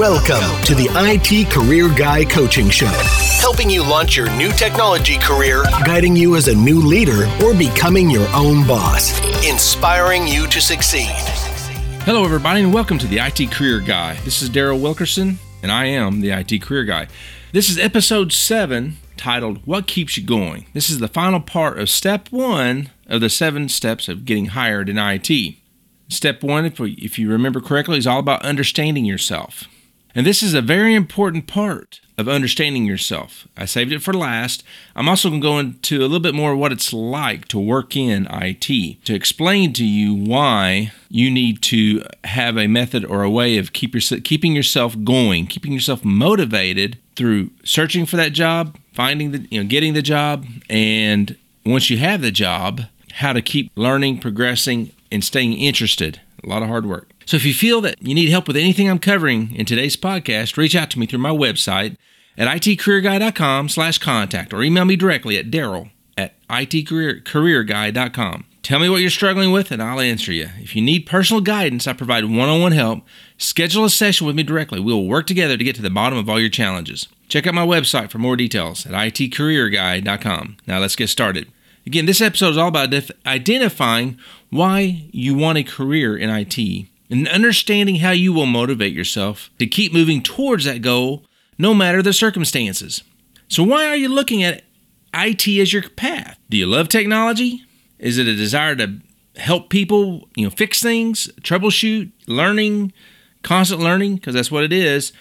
Welcome to the IT Career Guy Coaching Show, helping you launch your new technology career, guiding you as a new leader, or becoming your own boss, inspiring you to succeed. Hello, everybody, and welcome to the IT Career Guy. This is Daryl Wilkerson, and I am the IT Career Guy. This is episode seven titled What Keeps You Going. This is the final part of step one of the seven steps of getting hired in IT. Step one, if, we, if you remember correctly, is all about understanding yourself. And this is a very important part of understanding yourself. I saved it for last. I'm also going to go into a little bit more what it's like to work in IT, to explain to you why you need to have a method or a way of keep your, keeping yourself going, keeping yourself motivated through searching for that job, finding the, you know, getting the job, and once you have the job, how to keep learning, progressing, and staying interested. A lot of hard work. So if you feel that you need help with anything I'm covering in today's podcast, reach out to me through my website at itcareerguy.com slash contact or email me directly at daryl at itcareerguy.com. Tell me what you're struggling with and I'll answer you. If you need personal guidance, I provide one-on-one help. Schedule a session with me directly. We will work together to get to the bottom of all your challenges. Check out my website for more details at itcareerguy.com. Now let's get started. Again, this episode is all about def- identifying why you want a career in IT and understanding how you will motivate yourself to keep moving towards that goal no matter the circumstances. So, why are you looking at IT as your path? Do you love technology? Is it a desire to help people, you know, fix things, troubleshoot, learning, constant learning because that's what it is,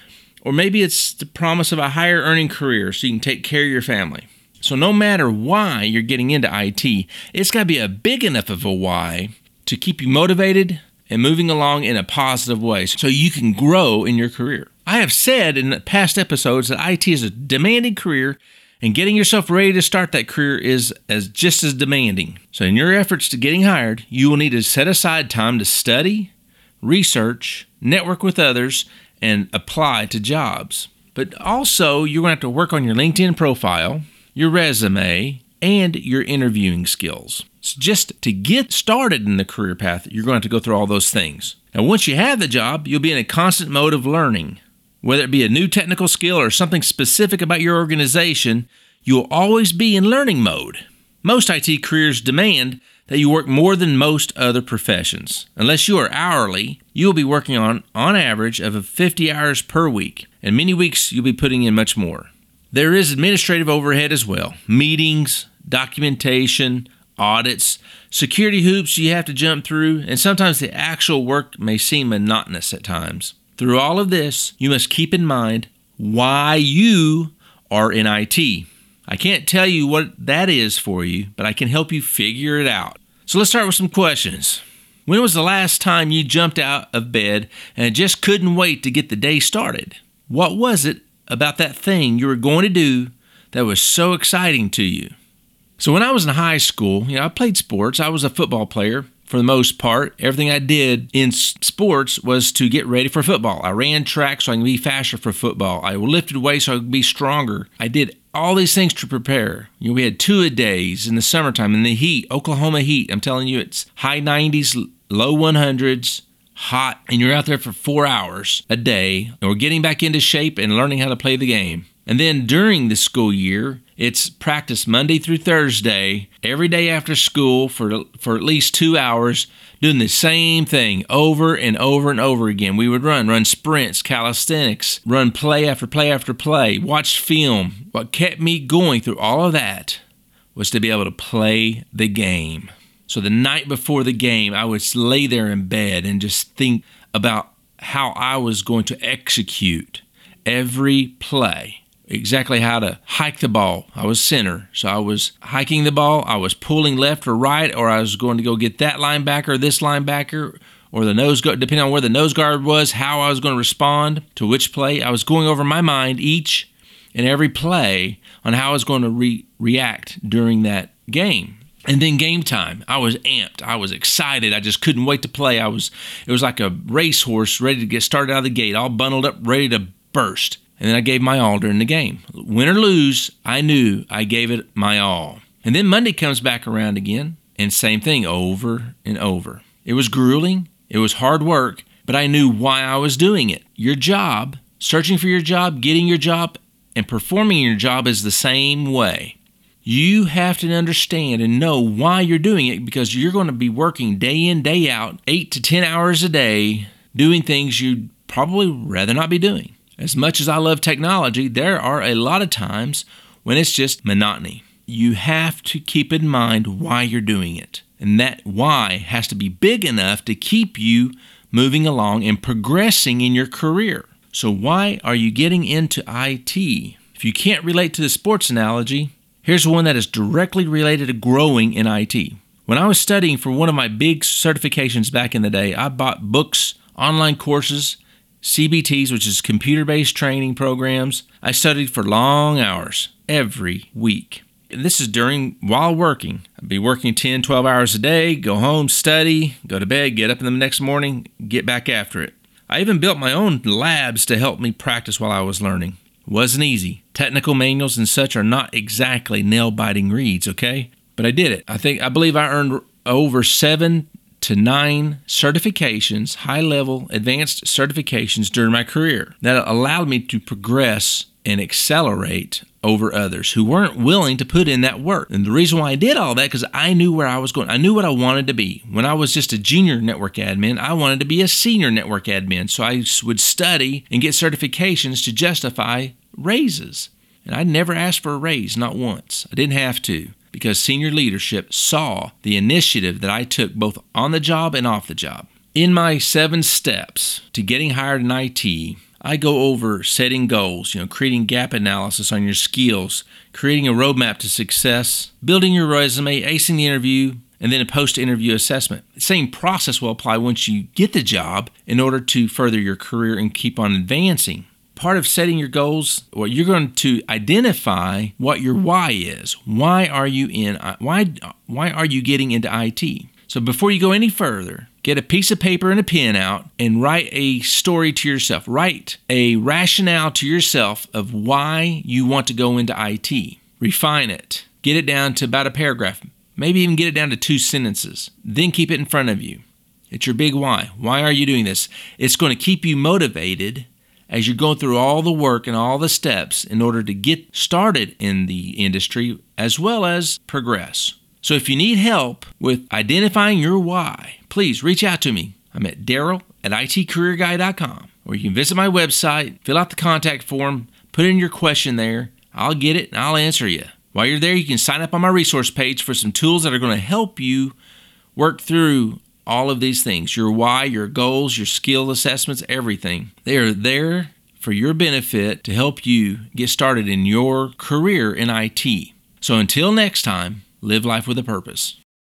or maybe it's the promise of a higher earning career so you can take care of your family. So, no matter why you're getting into IT, it's got to be a big enough of a why to keep you motivated and moving along in a positive way so you can grow in your career. I have said in past episodes that IT is a demanding career and getting yourself ready to start that career is as just as demanding. So in your efforts to getting hired, you will need to set aside time to study, research, network with others, and apply to jobs. But also, you're going to have to work on your LinkedIn profile, your resume, and your interviewing skills. So just to get started in the career path, you're going to have to go through all those things. Now, once you have the job, you'll be in a constant mode of learning. Whether it be a new technical skill or something specific about your organization, you'll always be in learning mode. Most IT careers demand that you work more than most other professions. Unless you are hourly, you will be working on on average of 50 hours per week, and many weeks you'll be putting in much more. There is administrative overhead as well meetings, documentation, audits, security hoops you have to jump through, and sometimes the actual work may seem monotonous at times. Through all of this, you must keep in mind why you are in IT. I can't tell you what that is for you, but I can help you figure it out. So let's start with some questions. When was the last time you jumped out of bed and just couldn't wait to get the day started? What was it about that thing you were going to do that was so exciting to you? So when I was in high school, you know, I played sports. I was a football player for the most part. Everything I did in sports was to get ready for football. I ran track so I can be faster for football. I lifted weights so I could be stronger. I did all these things to prepare. You know, we had two a days in the summertime in the heat, Oklahoma heat. I'm telling you, it's high 90s, low 100s hot and you're out there for four hours a day or getting back into shape and learning how to play the game. And then during the school year, it's practice Monday through Thursday, every day after school for, for at least two hours, doing the same thing over and over and over again. We would run, run sprints, calisthenics, run play after play after play, watch film. What kept me going through all of that was to be able to play the game. So the night before the game, I would lay there in bed and just think about how I was going to execute every play. Exactly how to hike the ball. I was center, so I was hiking the ball. I was pulling left or right, or I was going to go get that linebacker, this linebacker, or the nose guard, depending on where the nose guard was, how I was going to respond to which play. I was going over my mind each and every play on how I was going to re- react during that game. And then game time, I was amped. I was excited. I just couldn't wait to play. I was it was like a racehorse ready to get started out of the gate, all bundled up, ready to burst. And then I gave my all during the game. Win or lose, I knew I gave it my all. And then Monday comes back around again, and same thing over and over. It was grueling, it was hard work, but I knew why I was doing it. Your job searching for your job, getting your job, and performing your job is the same way. You have to understand and know why you're doing it because you're going to be working day in, day out, eight to 10 hours a day, doing things you'd probably rather not be doing. As much as I love technology, there are a lot of times when it's just monotony. You have to keep in mind why you're doing it. And that why has to be big enough to keep you moving along and progressing in your career. So, why are you getting into IT? If you can't relate to the sports analogy, here's one that is directly related to growing in IT. When I was studying for one of my big certifications back in the day, I bought books, online courses, CBTs, which is computer based training programs. I studied for long hours every week. And this is during while working. I'd be working 10, 12 hours a day, go home, study, go to bed, get up in the next morning, get back after it. I even built my own labs to help me practice while I was learning. Wasn't easy. Technical manuals and such are not exactly nail biting reads, okay? But I did it. I think I believe I earned over seven to nine certifications, high level advanced certifications during my career that allowed me to progress and accelerate over others who weren't willing to put in that work. And the reason why I did all that because I knew where I was going. I knew what I wanted to be. When I was just a junior network admin, I wanted to be a senior network admin. So I would study and get certifications to justify raises. And I never asked for a raise, not once. I didn't have to because senior leadership saw the initiative that I took both on the job and off the job. In my seven steps to getting hired in IT, I go over setting goals, you know, creating gap analysis on your skills, creating a roadmap to success, building your resume, acing the interview, and then a post interview assessment. The same process will apply once you get the job in order to further your career and keep on advancing. Part of setting your goals, well, you're going to identify what your why is. Why are you in uh, why why are you getting into IT? So before you go any further, get a piece of paper and a pen out and write a story to yourself. Write a rationale to yourself of why you want to go into IT. Refine it. Get it down to about a paragraph. Maybe even get it down to two sentences. Then keep it in front of you. It's your big why. Why are you doing this? It's going to keep you motivated as you're going through all the work and all the steps in order to get started in the industry as well as progress. So if you need help with identifying your why, please reach out to me. I'm at Daryl at itcareerguy.com, or you can visit my website, fill out the contact form, put in your question there. I'll get it and I'll answer you. While you're there, you can sign up on my resource page for some tools that are going to help you work through all of these things your why, your goals, your skill assessments, everything. They are there for your benefit to help you get started in your career in IT. So until next time, live life with a purpose.